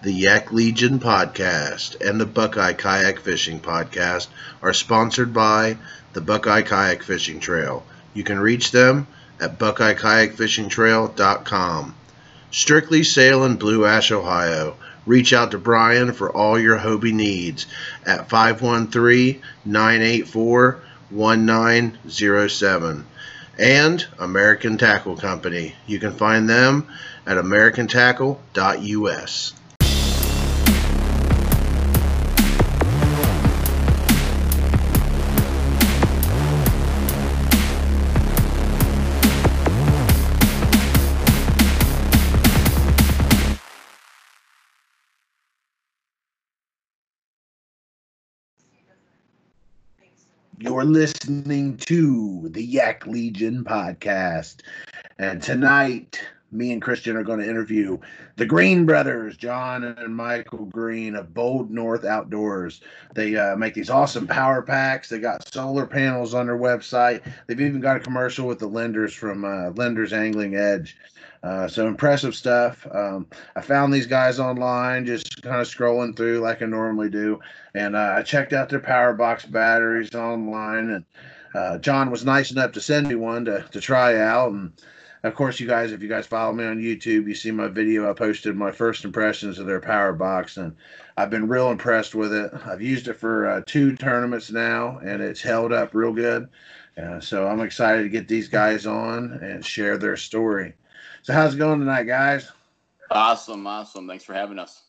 The Yak Legion podcast and the Buckeye Kayak Fishing podcast are sponsored by the Buckeye Kayak Fishing Trail. You can reach them at buckeyekayakfishingtrail.com. Strictly Sail in Blue Ash, Ohio. Reach out to Brian for all your Hobie needs at 513 984 1907. And American Tackle Company. You can find them at americantackle.us. You're listening to the Yak Legion podcast. And tonight, me and Christian are going to interview the Green brothers, Jon and Michael Green of Bold North Outdoors. They uh, make these awesome power packs. They got solar panels on their website. They've even got a commercial with the Lindners from uh, Lindner's Angling Edge. Uh, so impressive stuff. Um, I found these guys online, just kind of scrolling through like I normally do, and uh, I checked out their power box batteries online. And uh, Jon was nice enough to send me one to to try out. And of course, you guys, if you guys follow me on YouTube, you see my video. I posted my first impressions of their power box, and I've been real impressed with it. I've used it for uh, two tournaments now, and it's held up real good. Uh, so I'm excited to get these guys on and share their story. So how's it going tonight, guys? Awesome, awesome. Thanks for having us.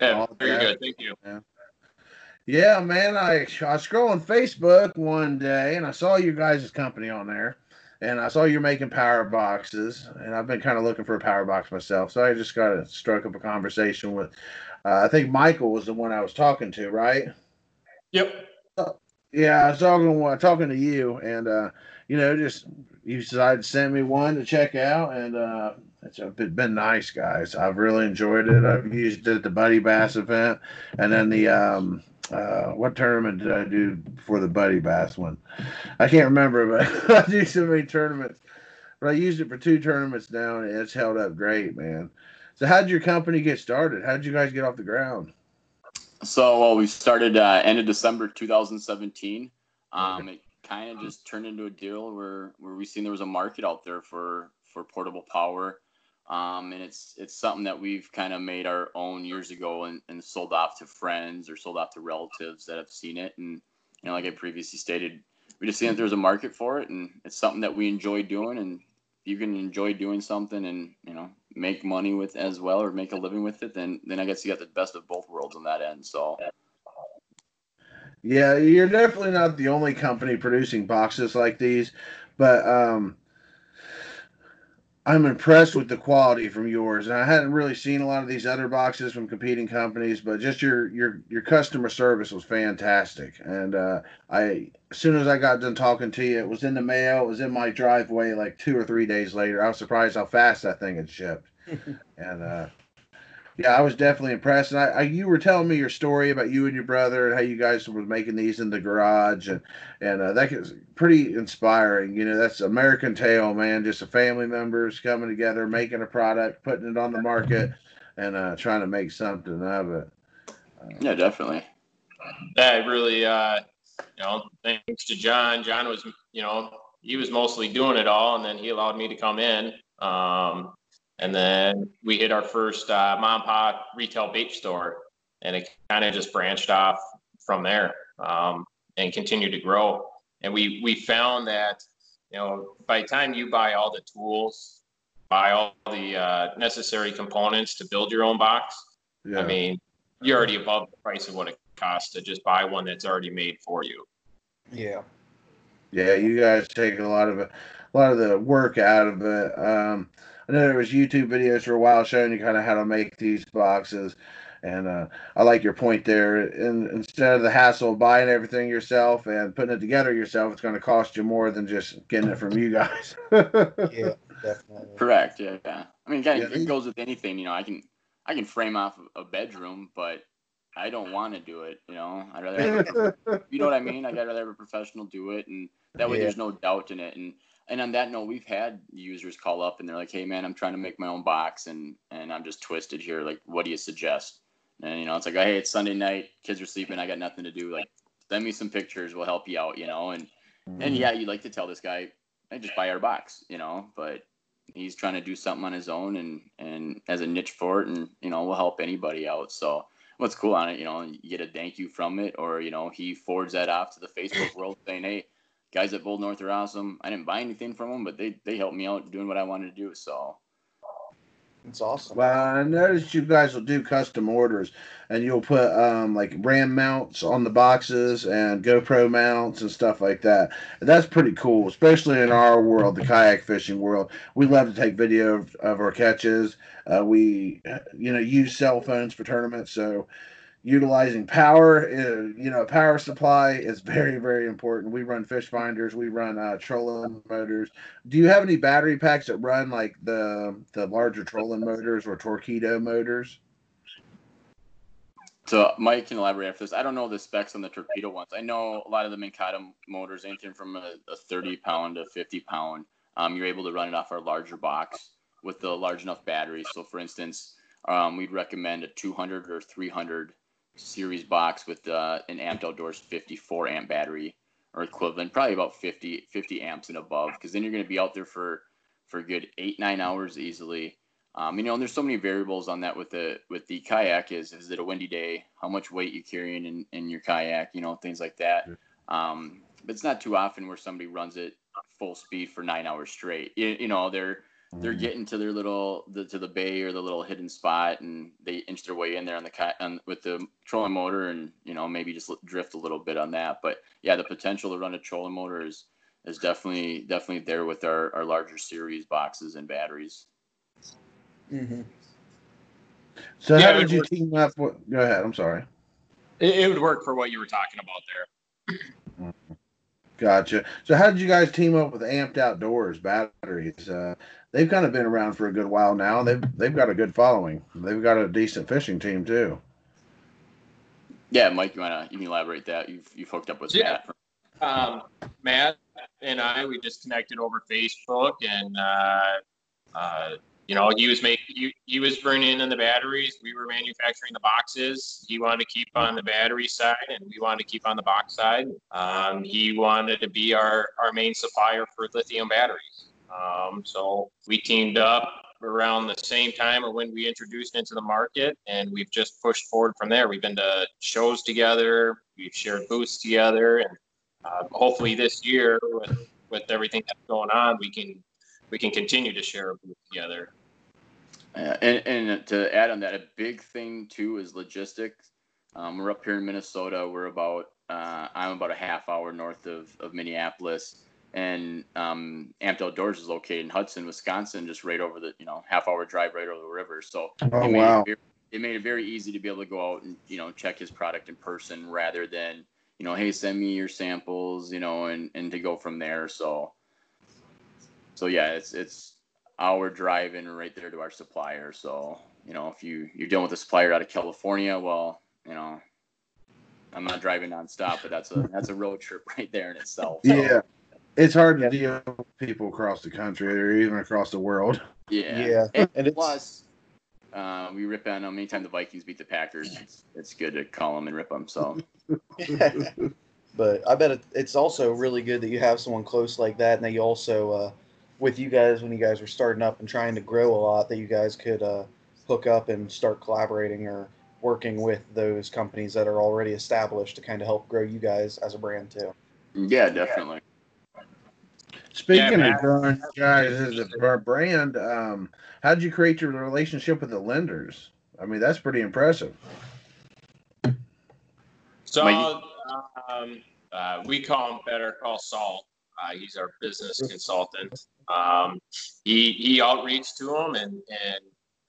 Yeah, very good. Thank you. Yeah. Yeah, man. I, I was scrolling Facebook one day and I saw you guys' company on there. And I saw you're making power boxes, and I've been kind of looking for a power box myself. So I just got to struck up a conversation with, uh, I think Michael was the one I was talking to, right? Yep. Yeah, I was talking talking to you, and uh, you know, just you decided to send me one to check out, and uh, it's been nice, guys. I've really enjoyed it. I've used it at the Buddy Bass event, and then the um, uh, what tournament did I do for the Buddy Bass one? I can't remember, but I do so many tournaments. But I used it for two tournaments now, and it's held up great, man. So, how did your company get started? How did you guys get off the ground? So, well, we started uh, end of December 2017. Um, it kind of just turned into a deal where where we seen there was a market out there for for portable power. Um, and it's it's something that we've kind of made our own years ago and, and sold off to friends or sold off to relatives that have seen it. And you know, like I previously stated, we just seen that there's a market for it, and it's something that we enjoy doing. And you can enjoy doing something and you know make money with as well or make a living with it, then then I guess you got the best of both worlds on that end. So. Yeah, you're definitely not the only company producing boxes like these, but um, I'm impressed with the quality from yours. And I hadn't really seen a lot of these other boxes from competing companies, but just your your your customer service was fantastic. And uh, I as soon as I got done talking to you, it was in the mail. It was in my driveway like two or three days later. I was surprised how fast that thing had shipped. and uh, yeah, I was definitely impressed. And I, I, you were telling me your story about you and your brother and how you guys were making these in the garage, and and uh, that is pretty inspiring. You know, that's American tale, man. Just a family members coming together, making a product, putting it on the market, and uh, trying to make something of it. Uh, yeah, definitely. Yeah, really. Uh, you know, thanks to Jon. Jon was, you know, he was mostly doing it all, and then he allowed me to come in. Um, and then we hit our first uh, mom and pop retail bait store, and it kind of just branched off from there um, and continued to grow. And we we found that you know by the time you buy all the tools, buy all the uh, necessary components to build your own box, yeah. I mean you're already above the price of what it costs to just buy one that's already made for you. Yeah. Yeah, you guys take a lot of a lot of the work out of it. Um, I know there was YouTube videos for a while showing you kind of how to make these boxes, and uh, I like your point there. And instead of the hassle of buying everything yourself and putting it together yourself, it's going to cost you more than just getting it from you guys. yeah, definitely. Correct. Yeah, yeah. I mean, yeah, it goes with anything. You know, I can I can frame off a bedroom, but I don't want to do it. You know, I'd rather have, you know what I mean. I'd rather have a professional do it, and that way yeah. there's no doubt in it. And and on that note, we've had users call up and they're like, "Hey, man, I'm trying to make my own box, and and I'm just twisted here. Like, what do you suggest?" And you know, it's like, "Hey, it's Sunday night, kids are sleeping, I got nothing to do. Like, send me some pictures, we'll help you out." You know, and mm-hmm. and yeah, you'd like to tell this guy, "Hey, just buy our box," you know, but he's trying to do something on his own and and as a niche for it, and you know, we'll help anybody out. So what's cool on it, you know, you get a thank you from it, or you know, he forwards that off to the Facebook world saying, "Hey." Guys at Bold North are awesome. I didn't buy anything from them, but they they helped me out doing what I wanted to do. So it's awesome. Well, I noticed you guys will do custom orders, and you'll put um, like RAM mounts on the boxes and GoPro mounts and stuff like that. And that's pretty cool, especially in our world, the kayak fishing world. We love to take video of, of our catches. Uh, we, you know, use cell phones for tournaments, so utilizing power uh, you know power supply is very very important. We run fish finders we run uh, trolling motors. Do you have any battery packs that run like the the larger trolling motors or torpedo motors? So mike can elaborate after this. I don't know the specs on the torpedo ones. I know a lot of the Minn Kota motors anything from a, a 30 pound to 50 pound um, you're able to run it off our larger box with the large enough battery so for instance um, we'd recommend a 200 or 300 series box with uh, an Amped Outdoors 54 amp battery or equivalent, probably about 50 50 amps and above, because then you're going to be out there for for a good eight nine hours easily. Um, you know, and there's so many variables on that with the with the kayak. Is is it a windy day? How much weight you're carrying in, in your kayak? You know, things like that. Um, but it's not too often where somebody runs it full speed for nine hours straight. You, you know, they're they're mm-hmm. getting to their little the, to the bay or the little hidden spot and they inch their way in there on the on, with the trolling motor and you know maybe just drift a little bit on that but yeah the potential to run a trolling motor is is definitely definitely there with our, our larger series boxes and batteries mm-hmm. so yeah, how did you work. team up with, go ahead i'm sorry it, it would work for what you were talking about there mm-hmm. Gotcha. So, how did you guys team up with Amped Outdoors batteries? Uh, they've kind of been around for a good while now. They've they've got a good following. They've got a decent fishing team too. Yeah, Mike, you wanna you can elaborate that? You've you've hooked up with yeah. Matt. Um, Matt and I we just connected over Facebook, and uh, uh, you know he was making he, he was bringing in the batteries. We were manufacturing the boxes. He wanted to keep on the battery side, and we wanted to keep on the box side. Um, he wanted to be our our main supplier for lithium batteries. Um, so we teamed up around the same time of when we introduced into the market, and we've just pushed forward from there. We've been to shows together, we've shared booths together, and uh, hopefully this year, with with everything that's going on, we can we can continue to share a booth together. Uh, and, and to add on that, a big thing too is logistics. Um, we're up here in Minnesota. We're about uh, I'm about a half hour north of, of Minneapolis and um, Amped Outdoors is located in Hudson, Wisconsin, just right over the you know half hour drive right over the river. So oh, it, made wow. it, very, it made it very easy to be able to go out and you know check his product in person rather than you know hey send me your samples you know and and to go from there. So so yeah, it's it's our driving right there to our supplier. So you know if you you're dealing with a supplier out of California, well you know I'm not driving nonstop, but that's a that's a road trip right there in itself. So. Yeah. It's hard to deal with people across the country or even across the world. Yeah. Yeah. And, and plus, uh, we rip on them anytime the Vikings beat the Packers. It's, it's good to call them and rip them. So. but I bet it's also really good that you have someone close like that, and that you also, uh, with you guys when you guys were starting up and trying to grow a lot, that you guys could uh, hook up and start collaborating or working with those companies that are already established to kind of help grow you guys as a brand too. Yeah, definitely. Speaking yeah, of growing guys as a brand, um, how did you create your relationship with the Lindners? I mean, that's pretty impressive. So um, uh, we call him Better Call Saul. Uh, he's our business consultant. Um, he he outreached to him and and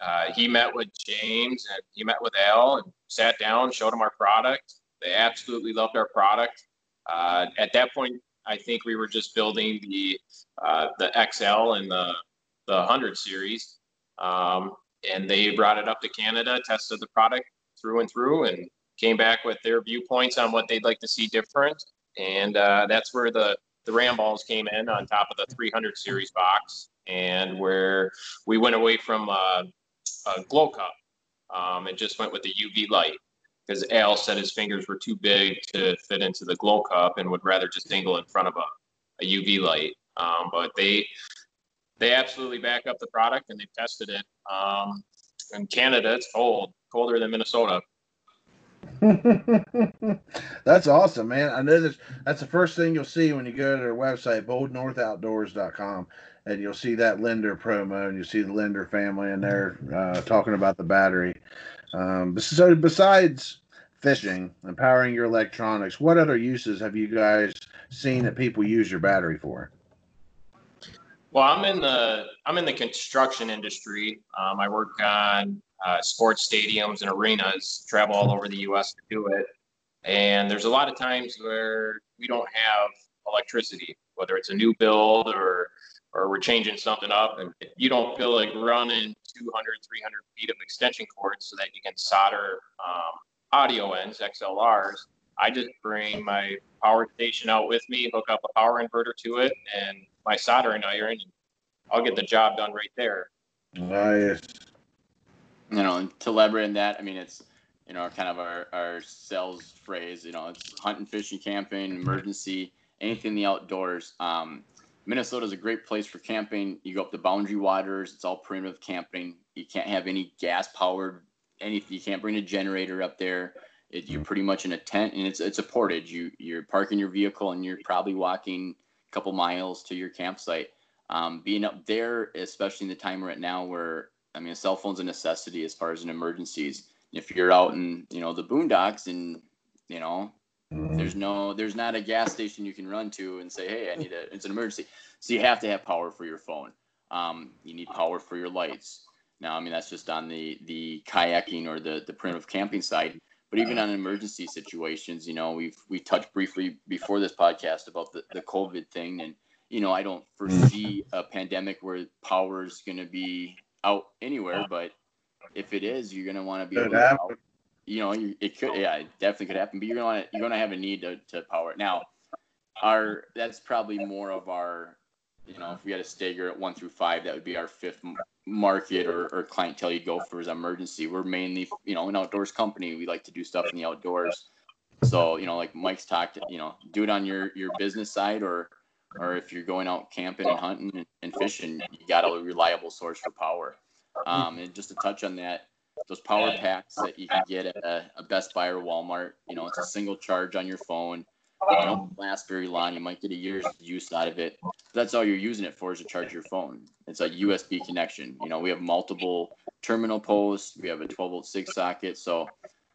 uh, he met with James and he met with Al and sat down, showed him our product. They absolutely loved our product. Uh, at that point, I think we were just building the uh, the XL and the the 100 series, um, and they brought it up to Canada, tested the product through and through, and came back with their viewpoints on what they'd like to see different. And uh, that's where the the Ram balls came in on top of the 300 series box, and where we went away from uh, a glow cup um, and just went with the UV light because Al said his fingers were too big to fit into the glow cup and would rather just dingle in front of a, a UV light. Um, but they they absolutely back up the product and they've tested it. Um, in Canada, it's cold, colder than Minnesota. that's awesome, man. I know. That's the first thing you'll see when you go to their website, boldnorthoutdoors.com, and you'll see that Lindner promo, and you see the Lindner family in there uh, talking about the battery. Um, so, besides fishing and powering your electronics, what other uses have you guys seen that people use your battery for? Well, I'm in the I'm in the construction industry. Um, I work on uh, sports stadiums and arenas, travel all over the U.S. to do it. And there's a lot of times where we don't have electricity, whether it's a new build or or we're changing something up, and you don't feel like running 200, 300 feet of extension cords so that you can solder um, audio ends, XLRs. I just bring my power station out with me, hook up a power inverter to it, and my soldering iron, and I'll get the job done right there. Nice. You know, to elaborate on that, I mean, it's you know, kind of our, our sales phrase. You know, it's hunting, fishing, camping, emergency, anything in the outdoors. Um, Minnesota is a great place for camping. You go up the boundary waters. It's all primitive camping. You can't have any gas powered anything. You can't bring a generator up there. It, you're pretty much in a tent, and it's it's a portage. You you're parking your vehicle, and you're probably walking a couple miles to your campsite. Um, being up there, especially in the time right now, where I mean, a cell phone's a necessity as far as in emergencies. If you're out in you know the boondocks and you know mm-hmm. there's no there's not a gas station you can run to and say, hey, I need a it's an emergency. So you have to have power for your phone. Um, you need power for your lights. Now, I mean that's just on the the kayaking or the the primitive camping side. But even on emergency situations, you know, we've we touched briefly before this podcast about the, the COVID thing and you know, I don't foresee a pandemic where power is going to be out anywhere, but if it is, you're going to want to be able to, you know, you, it could, yeah, it definitely could happen, but you're going to, you're to have a need to, to power it. Now, our, that's probably more of our, you know, if we had a stagger at one through five, that would be our fifth market or, or clientele you'd go for as emergency. We're mainly, you know, an outdoors company. We like to do stuff in the outdoors. So, you know, like Mike's talked, you know, do it on your, your business side or, or if you're going out camping and hunting and, and fishing, you got a reliable source for power. Um, and just to touch on that, those power packs that you can get at a, a, Best Buy or Walmart, you know, it's a single charge on your phone. It don't last very long. You might get a year's use out of it. That's all you're using it for is to charge your phone. It's a USB connection. You know, we have multiple terminal posts. We have a 12 volt six socket. So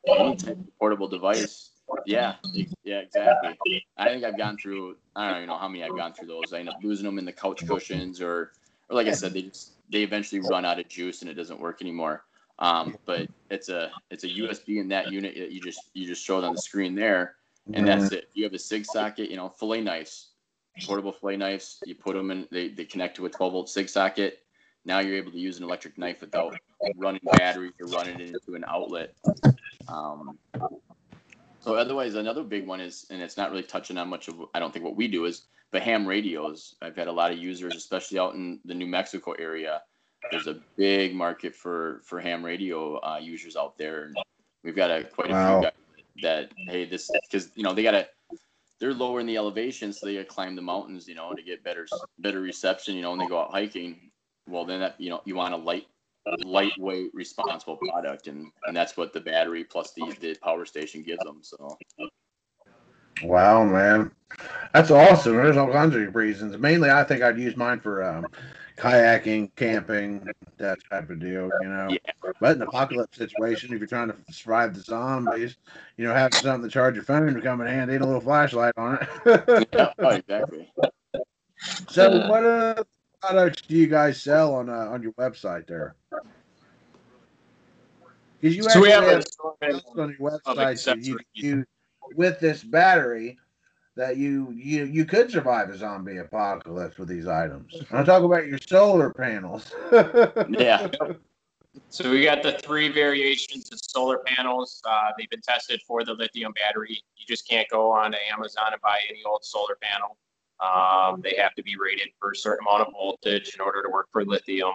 any type of portable device yeah, yeah, exactly. I think I've gone through. I don't even know how many I've gone through those. I end up losing them in the couch cushions, or, or like I said, they just they eventually run out of juice and it doesn't work anymore. Um, but it's a it's a USB in that unit that you just you just showed on the screen there, and that's it. You have a cig socket, you know, fillet knives, portable fillet knives. You put them in, they they connect to a 12 volt cig socket. Now you're able to use an electric knife without running batteries or running it into an outlet. Um, so otherwise, another big one is, and it's not really touching on much of, I don't think what we do is, but ham radios. I've had a lot of users, especially out in the New Mexico area. There's a big market for for ham radio uh, users out there, and we've got a quite a few guys that hey, this because you know they gotta they're lower in the elevation, so they gotta climb the mountains, you know, to get better better reception. You know, when they go out hiking, well then that you know you want a light lightweight, responsible product, and and that's what the battery plus the the power station gives them. So. Wow, man, that's awesome. There's all kinds of reasons. Mainly, I think I'd use mine for um, kayaking, camping, that type of deal. You know, yeah. but in an apocalypse situation, if you're trying to survive the zombies, you know, having something to charge your phone to come in handy, and a little flashlight on it. yeah, oh, exactly. So, what uh, products do you guys sell on uh, on your website there? Because you so actually have, have on your website you, you with this battery that you you you could survive a zombie apocalypse with these items. I'm talking about your solar panels. yeah. So we got the three variations of solar panels. Uh, they've been tested for the lithium battery. You just can't go on to Amazon and buy any old solar panel. Um, they have to be rated for a certain amount of voltage in order to work for lithium.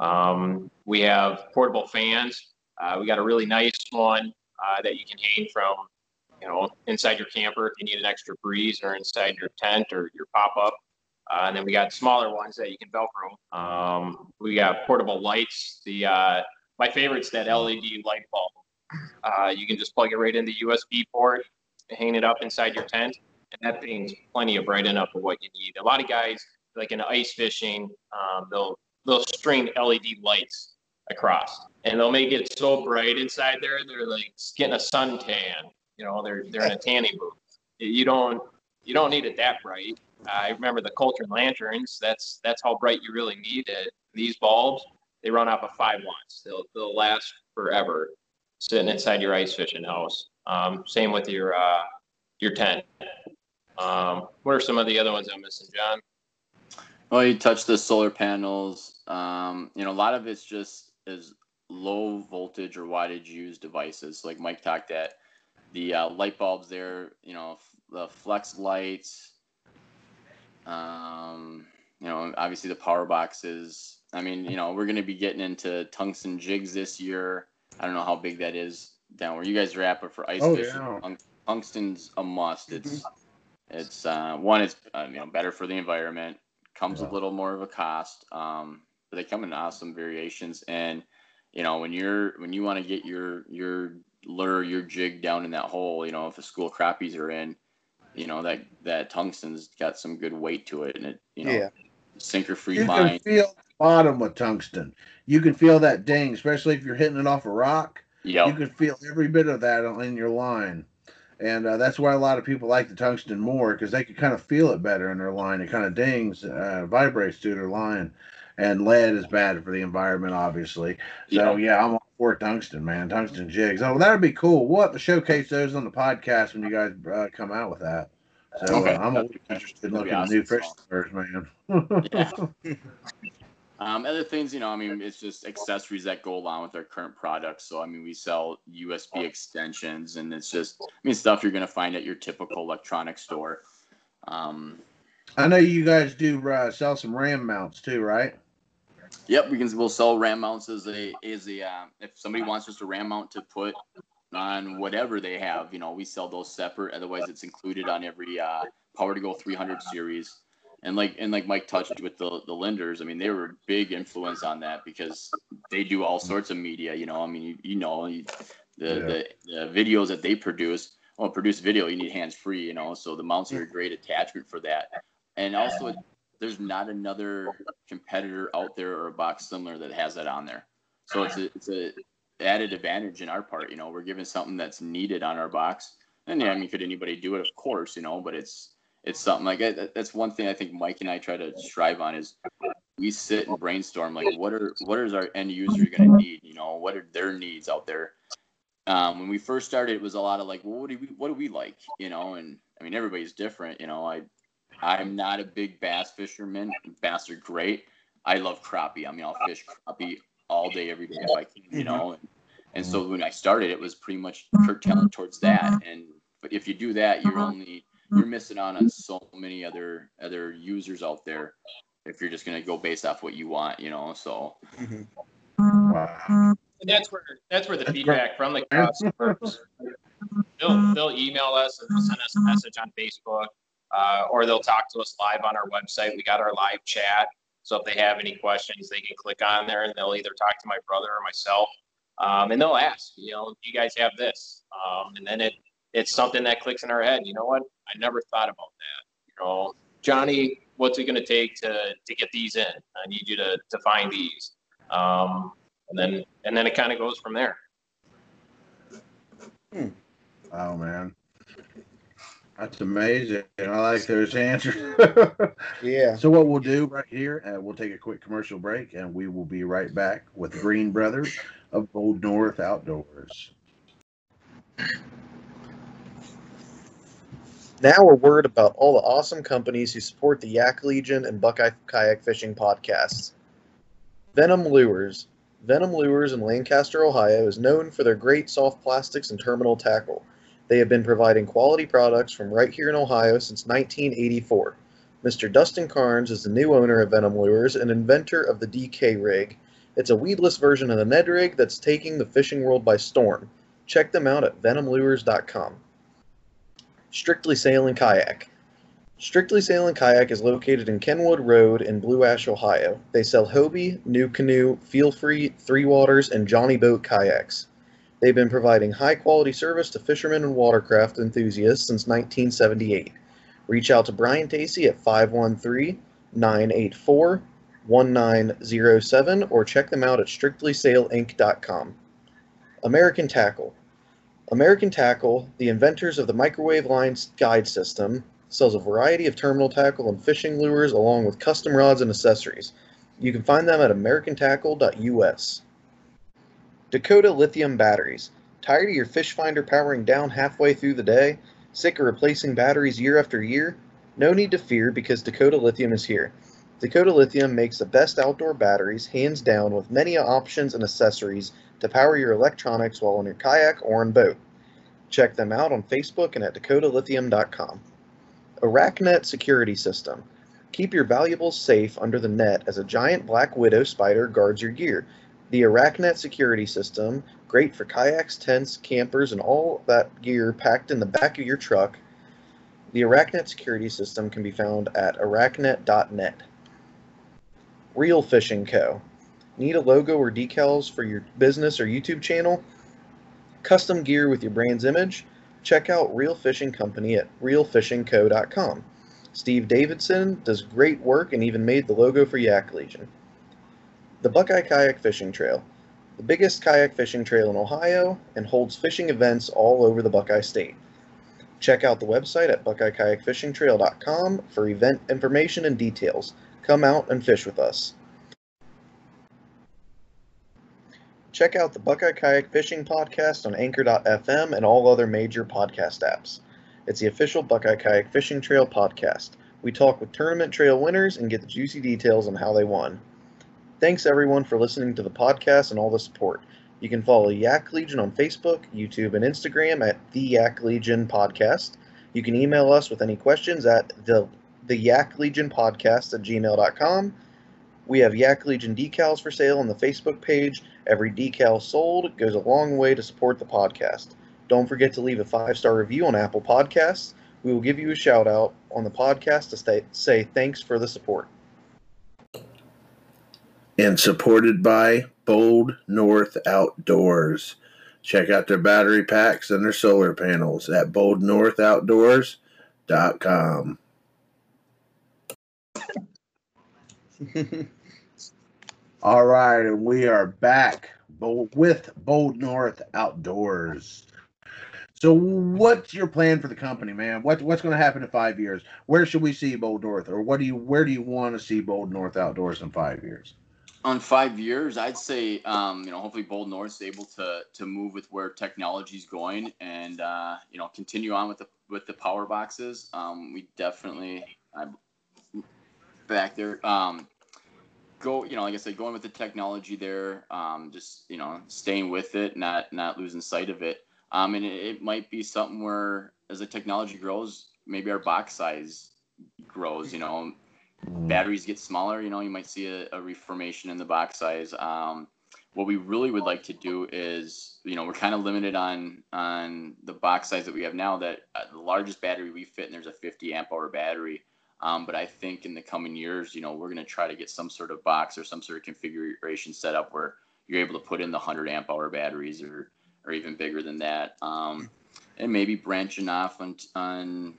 Um, we have portable fans. Uh, we got a really nice one uh, that you can hang from, you know, inside your camper if you need an extra breeze, or inside your tent or your pop up. Uh, and then we got smaller ones that you can Velcro. Um, we got portable lights. The uh, my favorite's that LED light bulb. Uh, you can just plug it right in the USB port, hang it up inside your tent, and that thing's plenty of bright enough for what you need. A lot of guys, like in ice fishing, um, they'll they'll string LED lights across, and they'll make it so bright inside there, they're like getting a suntan. You know, they're they're in a tanning booth. You don't you don't need it that bright. I remember the Coleman lanterns. That's that's how bright you really need it. These bulbs, they run off of five watts. They'll they'll last forever, sitting inside your ice fishing house. Um, same with your uh, your tent. Um, what are some of the other ones I'm missing, Jon? Well, you touched the solar panels. Um, you know, a lot of it's just is low voltage or wattage used devices. Like Mike talked at the uh, light bulbs there. You know, f- the flex lights. Um, you know, obviously the power boxes. I mean, you know, we're going to be getting into tungsten jigs this year. I don't know how big that is down where you guys are at, but for ice Oh, fishing, yeah. tungsten's a must. It's it's uh, one, it's uh, you know better for the environment. Comes Yeah. a little more of a cost, um, but they come in awesome variations. And you know when you're when you want to get your your lure your jig down in that hole, you know if the school crappies are in, you know that that tungsten's got some good weight to it, and it you know Yeah. sinker free You can line. feel bottom with tungsten. You can feel that ding, especially if you're hitting it off a rock. Yeah, You can feel every bit of that in your line. And uh, that's why a lot of people like the tungsten more because they can kind of feel it better in their line. It kind of dings, uh, vibrates through their line. And lead is bad for the environment, obviously. So, Yeah. yeah, I'm all for tungsten, man. Tungsten jigs. Oh, that would be cool. We'll have to showcase those on the podcast when you guys uh, come out with that. So, Okay. uh, I'm always That'd interested in that'd looking at new awesome, fish man. Yeah. Um, other things, you know, I mean, it's just accessories that go along with our current products. So, I mean, we sell USB extensions, and it's just, I mean, stuff you're going to find at your typical electronic store. Um, I know you guys do uh, sell some RAM mounts too, right? yep, we can. We'll sell RAM mounts as a as a uh, if somebody wants just a RAM mount to put on whatever they have, you know, we sell those separate. Otherwise, it's included on every uh, Power to Go 300 series. And like and like Mike touched with the the Lindners, I mean, they were a big influence on that because they do all sorts of media. You know, I mean, you, you know, you, the, Yeah. the the videos that they produce. Well, produce video, you need hands free. You know, so the mounts are a great attachment for that. And also, there's not another competitor out there or a box similar that has that on there. So it's a it's a added advantage in our part. You know, we're giving something that's needed on our box. And yeah, I mean, could anybody do it? Of course, you know, but it's it's something like that. That's one thing I think Mike and I try to strive on is we sit and brainstorm like what are what is our end user going to need? You know, what are their needs out there? Um, when we first started, it was a lot of like, well, what do we what do we like? You know, and I mean, everybody's different. You know, I I'm not a big bass fisherman. Bass are great. I love crappie. I mean, I'll fish crappie all day, every day if I can, you know. And, and so when I started, it was pretty much curtailed towards that. And but if you do that, you're only you're missing out on so many other other users out there. If you're just gonna go based off what you want, you know. So Mhm. Wow. And that's where that's where the That's feedback from the customers. They'll they'll email us and they'll send us a message on Facebook, uh, or they'll talk to us live on our website. We got our live chat, so if they have any questions, they can click on there and they'll either talk to my brother or myself, um, and they'll ask, you know, do you guys have this? Um, and then it it's something that clicks in our head. You know what? I never thought about that. You know, Johnny, what's it going to take to to get these in? I need you to to find these. Um, and then and then it kind of goes from there. Oh man. That's amazing. I like those answers. Yeah. so what we'll do right here, uh, we'll take a quick commercial break, and we will be right back with Green Brothers of Bold North Outdoors. Now a word about all the awesome companies who support the Yak Legion and Buckeye Kayak Fishing podcasts. Venom Lures. Venom Lures in Lancaster, Ohio is known for their great soft plastics and terminal tackle. They have been providing quality products from right here in Ohio since 1984. Mr. Dustin Carnes is the new owner of Venom Lures and inventor of the DK rig. It's a weedless version of the Ned rig that's taking the fishing world by storm. Check them out at venomlures.com. Strictly Sail and Kayak. Strictly Sail and Kayak is located in Kenwood Road in Blue Ash, Ohio. They sell Hobie, NuCanoe, Feel Free, Three Waters, and Jonny Boat kayaks. They've been providing high quality service to fishermen and watercraft enthusiasts since 1978. Reach out to Brian Tacey at 513 984 1907 or check them out at strictlysailinc.com. American Tackle. American Tackle, the inventors of the microwave line guide system, sells a variety of terminal tackle and fishing lures along with custom rods and accessories. You can find them at americantackle.us. Dakota Lithium Batteries. Tired of your fish finder powering down halfway through the day? Sick of replacing batteries year after year? No need to fear because Dakota Lithium is here. Dakota Lithium makes the best outdoor batteries, hands down, with many options and accessories to power your electronics while on your kayak or on boat. Check them out on Facebook and at dakotalithium.com. Arachnet Security System. Keep your valuables safe under the net as a giant black widow spider guards your gear. The Arachnet security system, great for kayaks, tents, campers, and all that gear packed in the back of your truck. The Arachnet security system can be found at arachnet.net. Real Fishing Co. Need a logo or decals for your business or YouTube channel? Custom gear with your brand's image? Check out Real Fishing Company at realfishingco.com. Steve Davidson does great work and even made the logo for Yak Legion. The Buckeye Kayak Fishing Trail, the biggest kayak fishing trail in Ohio, and holds fishing events all over the Buckeye State. Check out the website at buckeyekayakfishingtrail.com for event information and details. Come out and fish with us. Check out the Buckeye Kayak Fishing Podcast on Anchor.fm and all other major podcast apps. It's the official Buckeye Kayak Fishing Trail podcast. We talk with tournament trail winners and get the juicy details on how they won. Thanks everyone for listening to the podcast and all the support. You can follow Yak Legion on Facebook, YouTube, and Instagram at the Yak Legion Podcast. You can email us with any questions at the the Yak Legion Podcast at gmail.com. We have Yak Legion decals for sale on the Facebook page. Every decal sold goes a long way to support the podcast. Don't forget to leave a five star review on Apple Podcasts. We will give you a shout out on the podcast to stay, say thanks for the support. and supported by Bold North Outdoors. Check out their battery packs and their solar panels at boldnorthoutdoors.com. All right, and we are back with Bold North Outdoors. So, what's your plan for the company, man? What what's going to happen in five years? Where should we see Bold North, or what do you where do you want to see Bold North Outdoors in five years? on five years, I'd say, um, you know, hopefully Bold North's able to to move with where technology's going, and uh, you know, continue on with the with the power boxes. Um, we definitely, I, back there, um, go, you know, like I said, going with the technology there, um, just you know, staying with it, not not losing sight of it. Um, and it, it might be something where as the technology grows, maybe our box size grows. You know, batteries get smaller, you know, you might see a, a reformation in the box size. Um, what we really would like to do is, you know, we're kind of limited on on the box size that we have now. That uh, the largest battery we fit, and there's a 50 amp hour battery. Um, but I think in the coming years, you know, we're going to try to get some sort of box or some sort of configuration set up where you're able to put in the 100 amp hour batteries or or even bigger than that. Um, and maybe branching off on on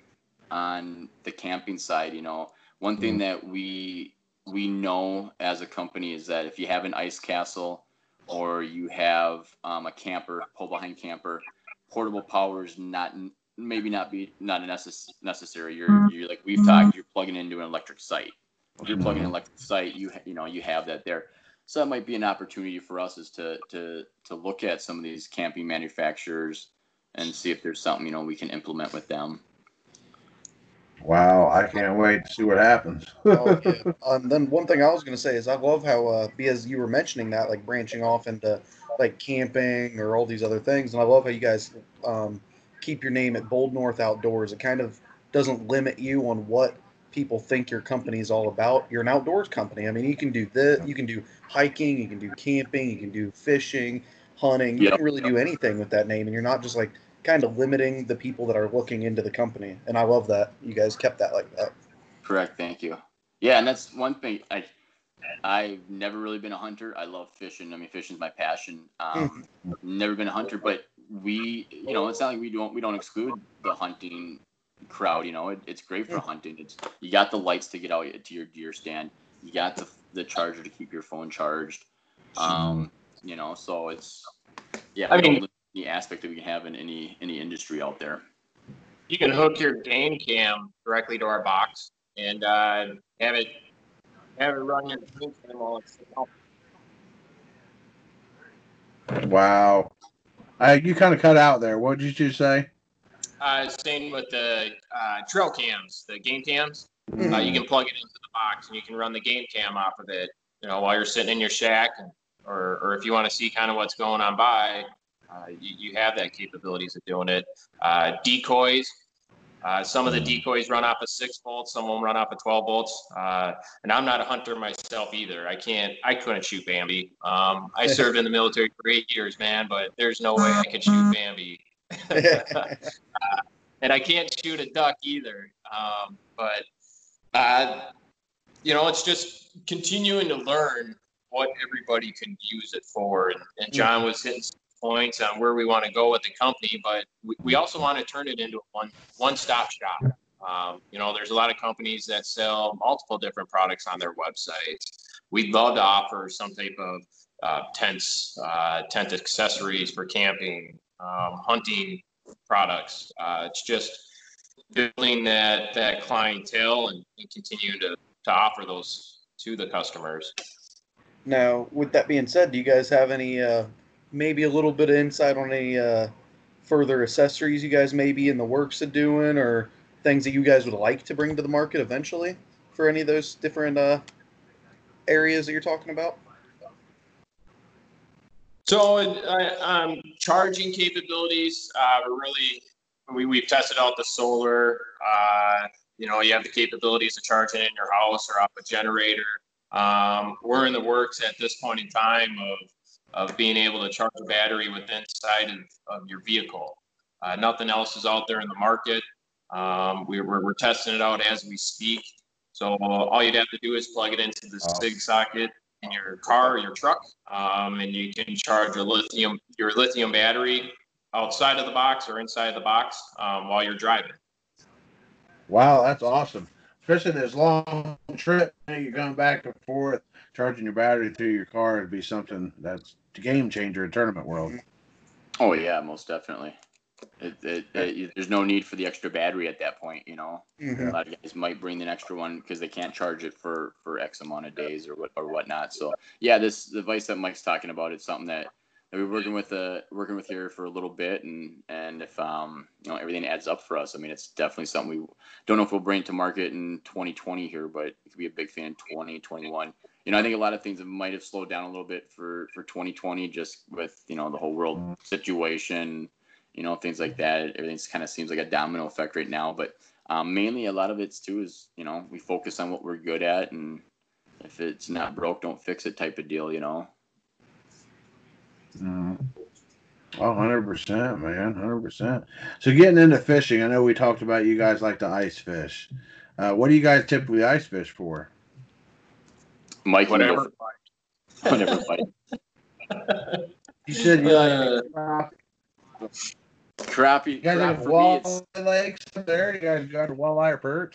on the camping side, you know. One thing that we we know as a company is that if you have an ice castle or you have um, a camper, pull behind camper, portable power is not maybe not be not necess- necessary. You're you're like we've talked. You're plugging into an electric site. If you're plugging an electric site, you you know you have that there. So that might be an opportunity for us is to to to look at some of these camping manufacturers and see if there's something you know we can implement with them. Wow, I can't wait to see what happens. oh, yeah. Um, then one thing I was going to say is I love how uh, because you were mentioning that like branching off into like camping or all these other things, and I love how you guys um, keep your name at Bold North Outdoors. It kind of doesn't limit you on what people think your company is all about. You're an outdoors company. I mean, you can do this, you can do hiking, you can do camping, you can do fishing, hunting. You Yep. can really do anything with that name, and you're not just like kind of limiting the people that are looking into the company. And I love that you guys kept that like that. Correct. Thank you. Yeah, and that's one thing. I I've never really been a hunter. I love fishing. I mean, fishing's my passion. Um, never been a hunter, but we, you know, it's not like we don't we don't exclude the hunting crowd. You know, it, it's great for hunting. It's you got the lights to get out to your deer stand. You got the the charger to keep your phone charged. Um, you know, so it's yeah. I mean- the aspect that we can have in any any industry out there. You can hook your game cam directly to our box and uh, have it have it run your game cam while it's sitting out. Wow. Uh, you kind of cut out there. What did you say? Uh, same with the uh, trail cams, the game cams. Uh, Mhm. you can plug it into the box and you can run the game cam off of it. You know, while you're sitting in your shack, and, or or if you want to see kind of what's going on by, uh, you, you have that capabilities of doing it. Uh, decoys. Uh, some of the decoys run off of six volts, some of them run off of 12 volts. Uh, and I'm not a hunter myself either. I can't, I couldn't shoot Bambi. Um, I served in the military for eight years, man, but there's no way I could shoot Bambi. and I can't shoot a duck either. Um, but uh, you know, it's just continuing to learn what everybody can use it for. And, and John was hitting some points on where we want to go with the company, but we, we also want to turn it into a one one stop shop. Um, you know, there's a lot of companies that sell multiple different products on their websites. We'd love to offer some type of uh, tents, uh, tent accessories for camping, um, hunting products. Uh, it's just building that that clientele and, and continuing to, to offer those to the customers. Now, with that being said, do you guys have any, uh, maybe a little bit of insight on any uh, further accessories you guys may be in the works of doing, or things that you guys would like to bring to the market eventually for any of those different uh, areas that you're talking about? So, uh, um, charging capabilities, uh, we're really we, we've tested out the solar. Uh, you know, you have the capabilities of charging in your house or off a generator. Um, we're in the works at this point in time of of being able to charge a battery within inside of, of your vehicle. Uh, nothing else is out there in the market. Um, we, we're, we're testing it out as we speak. So all you'd have to do is plug it into the. cig socket in your car or your truck, um, and you can charge your lithium your lithium battery outside of the box or inside the box um, while you're driving. Wow, that's awesome. Especially this long trip, you're going back and forth, charging your battery through your car would be something that's a game changer in tournament world. Oh yeah, most definitely. It, it, it, there's no need for the extra battery at that point, you know. Mhm. A lot of guys might bring an extra one because they can't charge it for for X amount of days or what or whatnot. So yeah, this device that Mike's talking about is something that, that we're working with uh working with here for a little bit, and and if um you know everything adds up for us, I mean it's definitely something we don't know if we'll bring to market in 2020 here, but it could be a big thing in 2021. You know, I think a lot of things might have slowed down a little bit for for 2020 just with you know the whole world situation you know, things like that. Everything kind of seems like a domino effect right now. But um, mainly, a lot of it's too is you know we focus on what we're good at, and if it's not broke, don't fix it type of deal. You know. Mm. Oh, 100%, man. 100%. So, getting into fishing, I know we talked about you guys like to ice fish. Uh, what do you guys typically ice fish for? Mike, you wanna Whatever. Whatever. You said you Uh, like Crappie. you guys crap have for walleye lakes there. You guys got a walleye or perch?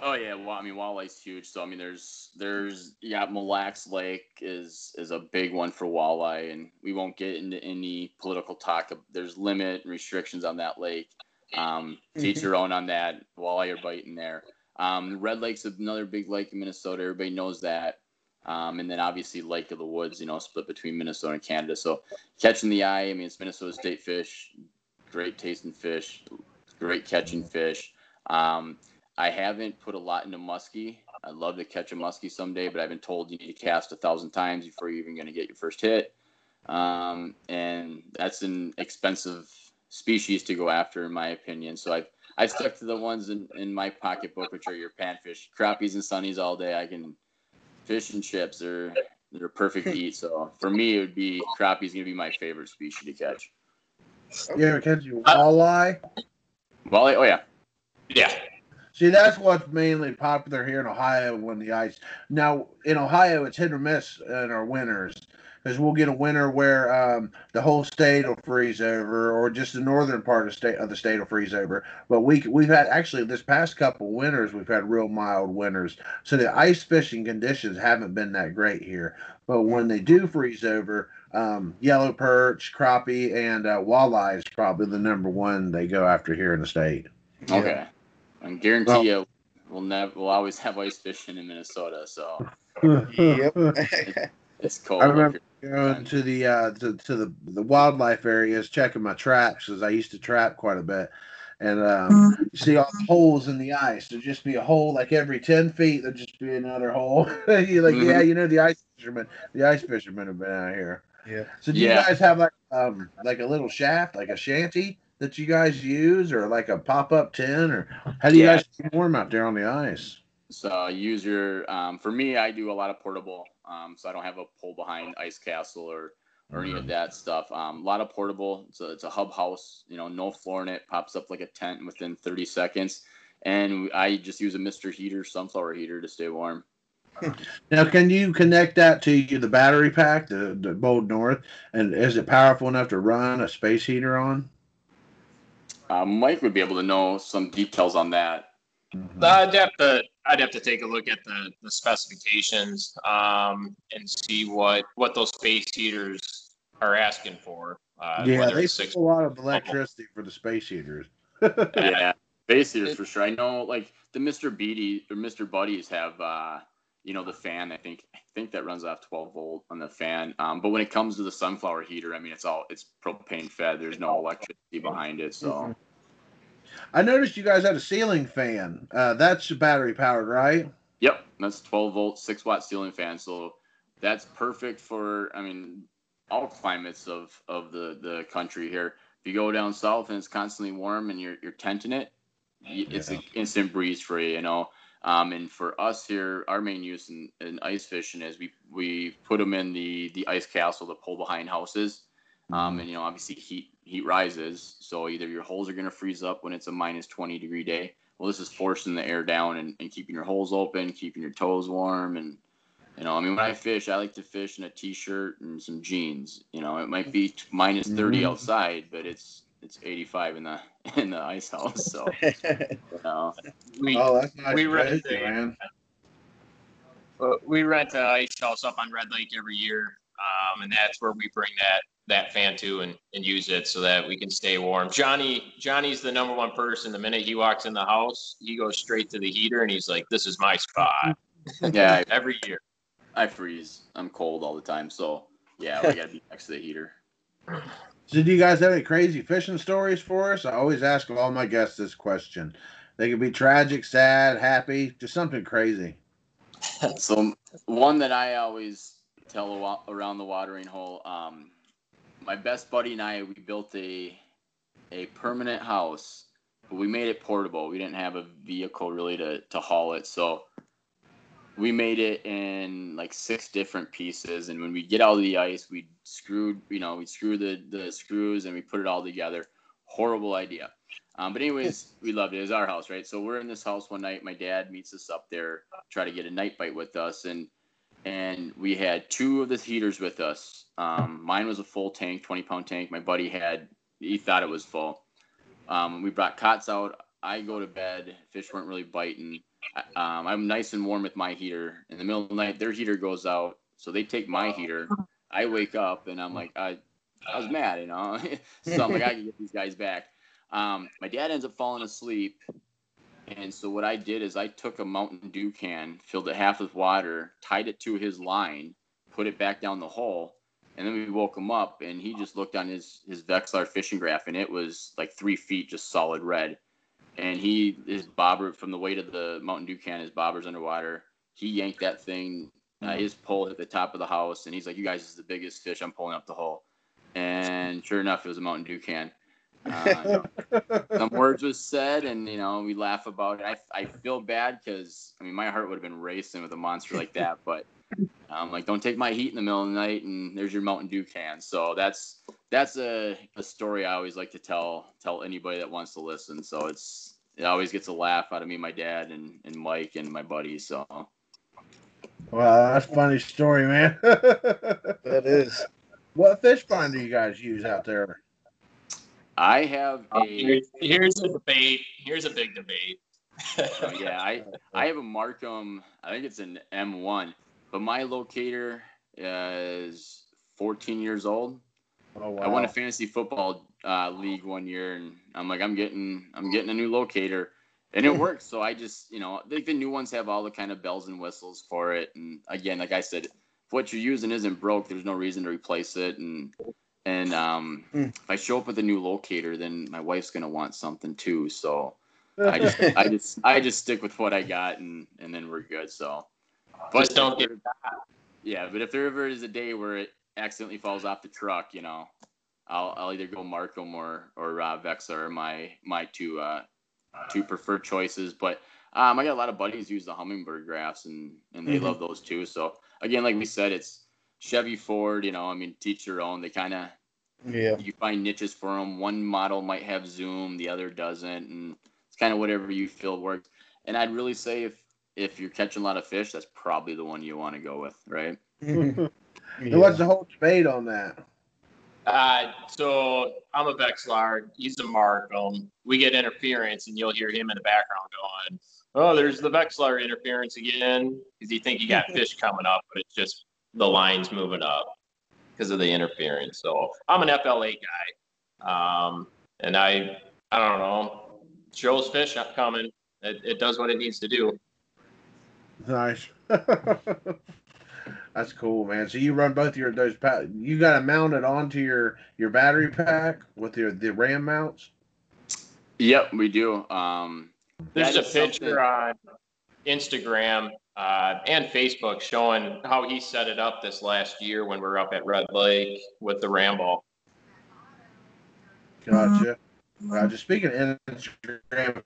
Oh yeah, well, I mean, walleye's huge. So I mean, there's there's yeah, Mille Lacs Lake is is a big one for walleye, and we won't get into any political talk. There's limit and restrictions on that lake. Um, to each their own on that. Walleye are biting there. Um, Red Lake's another big lake in Minnesota. Everybody knows that. Um, and then obviously Lake of the Woods, you know, split between Minnesota and Canada. So catching the eye, I mean, it's Minnesota state fish, great tasting fish, great catching fish. Um, I haven't put a lot into muskie. I'd love to catch a muskie someday, but I've been told you need to cast a thousand times before you're even going to get your first hit. Um, and that's an expensive species to go after, in my opinion. So I I stuck to the ones in, in my pocketbook, which are your panfish, crappies and sunnies all day. I can fish and chips. They're they're perfect to eat. So for me, it would be crappie's gonna be my favorite species to catch. Yeah, ever catch a walleye? Well, oh yeah, Yeah. See, that's what's mainly popular here in Ohio when the ice. Now, in Ohio, it's hit or miss in our winters because we'll get a winter where um, the whole state will freeze over, or just the northern part of state of the state will freeze over. But we we've had actually this past couple winters we've had real mild winters, so the ice fishing conditions haven't been that great here. But when they do freeze over, um, yellow perch, crappie, and uh, walleye is probably the number one they go after here in the state. okay. I guarantee you, we'll never we'll always have ice fishing in Minnesota. So Yep. it's cold. I up remember going to the uh to, to the the wildlife areas checking my traps because I used to trap quite a bit. And um, you see all the holes in the ice. There'd just be a hole like every ten feet. There'd just be another hole. You're like, Mhm. yeah, you know the ice fishermen. The ice fishermen have been out here. yeah. So do Yeah. you guys have like um like a little shaft, like a shanty that you guys use, or like a pop up tent, or how do you Yeah. guys keep warm out there on the ice? So use your um, for me, I do a lot of portable. Um, so I don't have a pull behind ice castle or or any of that stuff. Um, a lot of portable. It's a, it's a hub house. You know, no floor in it. Pops up like a tent within 30 seconds. And I just use a Mr. Heater sunflower heater to stay warm. Now, can you connect that to the battery pack, the, the Bold North, and is it powerful enough to run a space heater on? Uh, Mike would be able to know some details on that. I'd have to I'd have to take a look at the, the specifications um, and see what what those space heaters are asking for. Uh, yeah, they it's six a lot of electricity for the space heaters. yeah, base heaters for sure. I know like the Mr. Beatty or Mr. Buddies have uh you know the fan. I think I think that runs off 12 volt on the fan. Um, but when it comes to the sunflower heater, I mean it's all it's propane fed. There's no electricity behind it. So Mhm. I noticed you guys had a ceiling fan. Uh, that's battery powered, right? yep, that's 12 volt, six watt ceiling fan. So that's perfect for I mean all climates of of the the country here. If you go down south and it's constantly warm and you're you're tenting it, it's an instant breeze for you, you know. Um, and for us here, our main use in, in ice fishing is we we put them in the the ice castle to pull behind houses. Um, and you know, obviously heat heat rises, so either your holes are gonna freeze up when it's a minus 20 degree day. Well, this is forcing the air down and, and keeping your holes open, keeping your toes warm, and you know, I mean, when I fish, I like to fish in a t-shirt and some jeans. You know, it might be t- minus 30 Mhm. outside, but it's it's 85 in the in the ice house. So, you know, we oh, that's nice. we and rent cozy, a- man. we rent an ice house up on Red Lake every year, um, and that's where we bring that that fan to and, and use it so that we can stay warm. Johnny Johnny's the number one person. The minute he walks in the house, he goes straight to the heater and he's like, "This is my spot." yeah, every year. I, I freeze. I'm cold all the time, so yeah, we gotta be next to the heater. So, do you guys have any crazy fishing stories for us? I always ask all my guests this question. They could be tragic, sad, happy, just something crazy. so one that I always tell around the watering hole. Um, my best buddy and I, we built a a permanent house, but we made it portable. We didn't have a vehicle really to to haul it, so we made it in like six different pieces. And when we get out of the ice, we screwed, you know, we screw the the screws and we put it all together. Horrible idea. Um, but anyways, we loved it. It was our house, right? So we're in this house one night. My dad meets us up there, try to get a night bite with us, and and we had two of the heaters with us. Um, mine was a full tank, 20 pound tank. My buddy had, he thought it was full. Um, we brought cots out. I go to bed. Fish weren't really biting. Um, I'm nice and warm with my heater. In the middle of the night, their heater goes out, so they take my heater. I wake up and I'm like, I, I was mad, you know. so I'm like, I can get these guys back. Um, my dad ends up falling asleep, and so what I did is I took a Mountain Dew can, filled it half with water, tied it to his line, put it back down the hole, and then we woke him up, and he just looked on his his Vexilar fishing graph, and it was like three feet, just solid red. And he is bobber from the weight of the Mountain Dew can, his bobber's underwater. He yanked that thing. Uh, his pole hit the top of the house, and he's like, "You guys this is the biggest fish I'm pulling up the hole." And sure enough, it was a Mountain Dew can. Uh, some words was said, and you know we laugh about it. I I feel bad because I mean my heart would have been racing with a monster like that, but I'm like, don't take my heat in the middle of the night, and there's your Mountain Dew can. So that's that's a, a story I always like to tell tell anybody that wants to listen. So it's it always gets a laugh out of me, my dad, and and Mike and my buddies. So Well, that's a funny story, man. That is. what fish pond do you guys use out there? I have Uh, a here's, here's a debate. Here's a big debate. Oh, yeah, I I have a MarCum. I think it's an M1, but my locator is 14 years old. Oh wow. I won a fantasy football uh, league one year, and I'm like, I'm getting I'm getting a new locator, and it works. So I just you know, like the new ones have all the kind of bells and whistles for it. And again, like I said, if what you're using isn't broke, there's no reason to replace it. And and um, Mm. if I show up with a new locator, then my wife's gonna want something too. So. I just I just I just stick with what I got and and then we're good. So, Just don't get yeah. But if there ever is a day where it accidentally falls off the truck, you know, I'll I'll either go MarCum or or uh, Vexilar are my my two uh two preferred choices. But um, I got a lot of buddies who use the Humminbird graphs and and they Mhm. love those too. So again, like we said, it's Chevy Ford. You know, I mean, teach your own. They kind of Yeah. you find niches for them. One model might have zoom, the other doesn't, and it's kind of whatever you feel works. And I'd really say if if you're catching a lot of fish, that's probably the one you want to go with, right? And Yeah. What's the whole debate on that? Uh, so I'm a Vexilar. He's a MarCum. We get interference, and you'll hear him in the background going, "Oh, there's the Vexilar interference again," because you think you got fish coming up, but it's just the lines moving up because of the interference. So I'm an FL-8 guy, um, and I I don't know shows fish coming. It, it does what it needs to do. Nice. That's cool, man. So you run both your those pa- you got to mount it onto your your battery pack with your the RAM mounts. Yep, we do. Um, There's a picture something- on Instagram uh, and Facebook showing how he set it up this last year when we were up at Red Lake with the Rambo. Gotcha. Uh, just speaking of Instagram,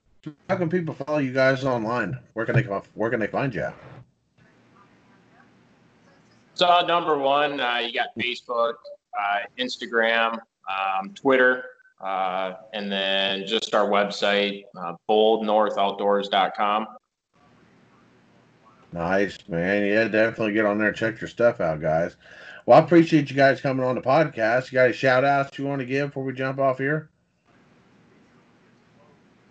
how can people follow you guys online? Where can they come? Where can they find you? At? So number one, uh, you got Facebook, uh, Instagram, um, Twitter, uh, and then just our website, uh, boldnorthoutdoors.com. Nice, man. Yeah, definitely get on there and check your stuff out, guys. Well, I appreciate you guys coming on the podcast. You got any shout outs you want to give before we jump off here?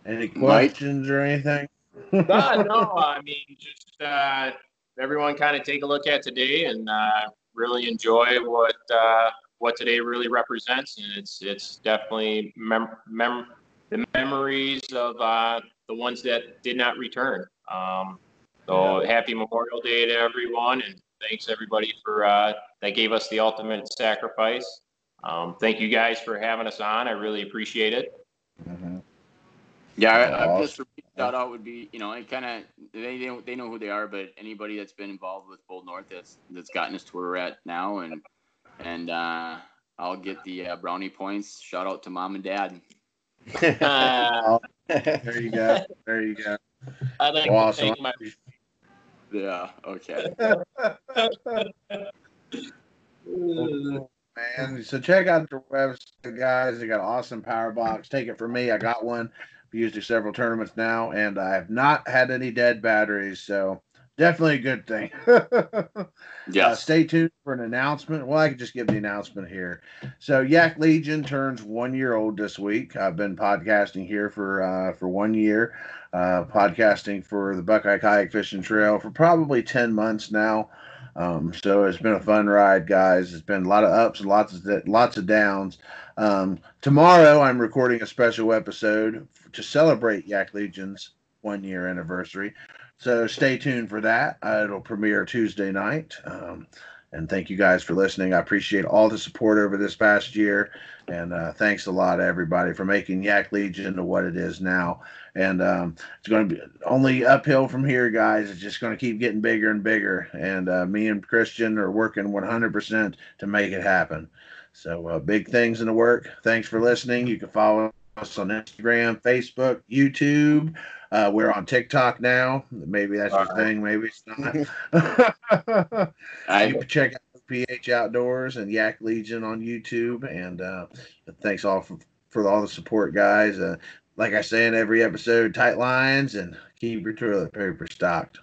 Any Mike? questions or anything? uh, no, I mean, just uh, everyone kind of take a look at today and uh, really enjoy what uh, what today really represents, and it's it's definitely mem- mem- the memories of uh, the ones that did not return. Um, so happy Memorial Day to everyone, and thanks everybody for uh, that gave us the ultimate sacrifice. Um, thank you guys for having us on. I really appreciate it. Mhm. Yeah, I, I Awesome. Guess shout out would be, you know, it kind of they they know, they know who they are, but anybody that's been involved with Bold North that's that's gotten us to where we're at now, and and uh, I'll get the uh, brownie points. Shout out to mom and dad. Uh, There you go. There you go. I'd like Well, to thank awesome. my Yeah. Okay. man. So check out their website, guys. They got an awesome power box. Take it from me. I got one. I've used it several tournaments now, and I have not had any dead batteries. So definitely a good thing. Uh, stay tuned for an announcement. Well, I could just give the announcement here. So, Yak Legion turns one year old this week. I've been podcasting here for uh, for one year, uh, podcasting for the Buckeye Kayak Fishing Trail for probably ten months now. Um, so it's been a fun ride, guys. It's been a lot of ups and lots of lots of downs. Um, tomorrow, I'm recording a special episode to celebrate Yak Legion's one year anniversary. So stay tuned for that. Uh, it'll premiere Tuesday night. Um, and thank you guys for listening. I appreciate all the support over this past year. And uh, thanks a lot, everybody, for making Yak Legion to what it is now. And um, it's going to be only uphill from here, guys. It's just going to keep getting bigger and bigger. And uh, me and Christian are working 100% to make it happen. So uh, big things in the work. Thanks for listening. You can follow us on Instagram, Facebook, YouTube. Uh, we're on TikTok now. Maybe that's your thing. Maybe it's not. I, you can check out PH Outdoors and Yak Legion on YouTube. And uh, thanks all for, for all the support, guys. Uh, like I say in every episode, tight lines and keep your toilet paper stocked.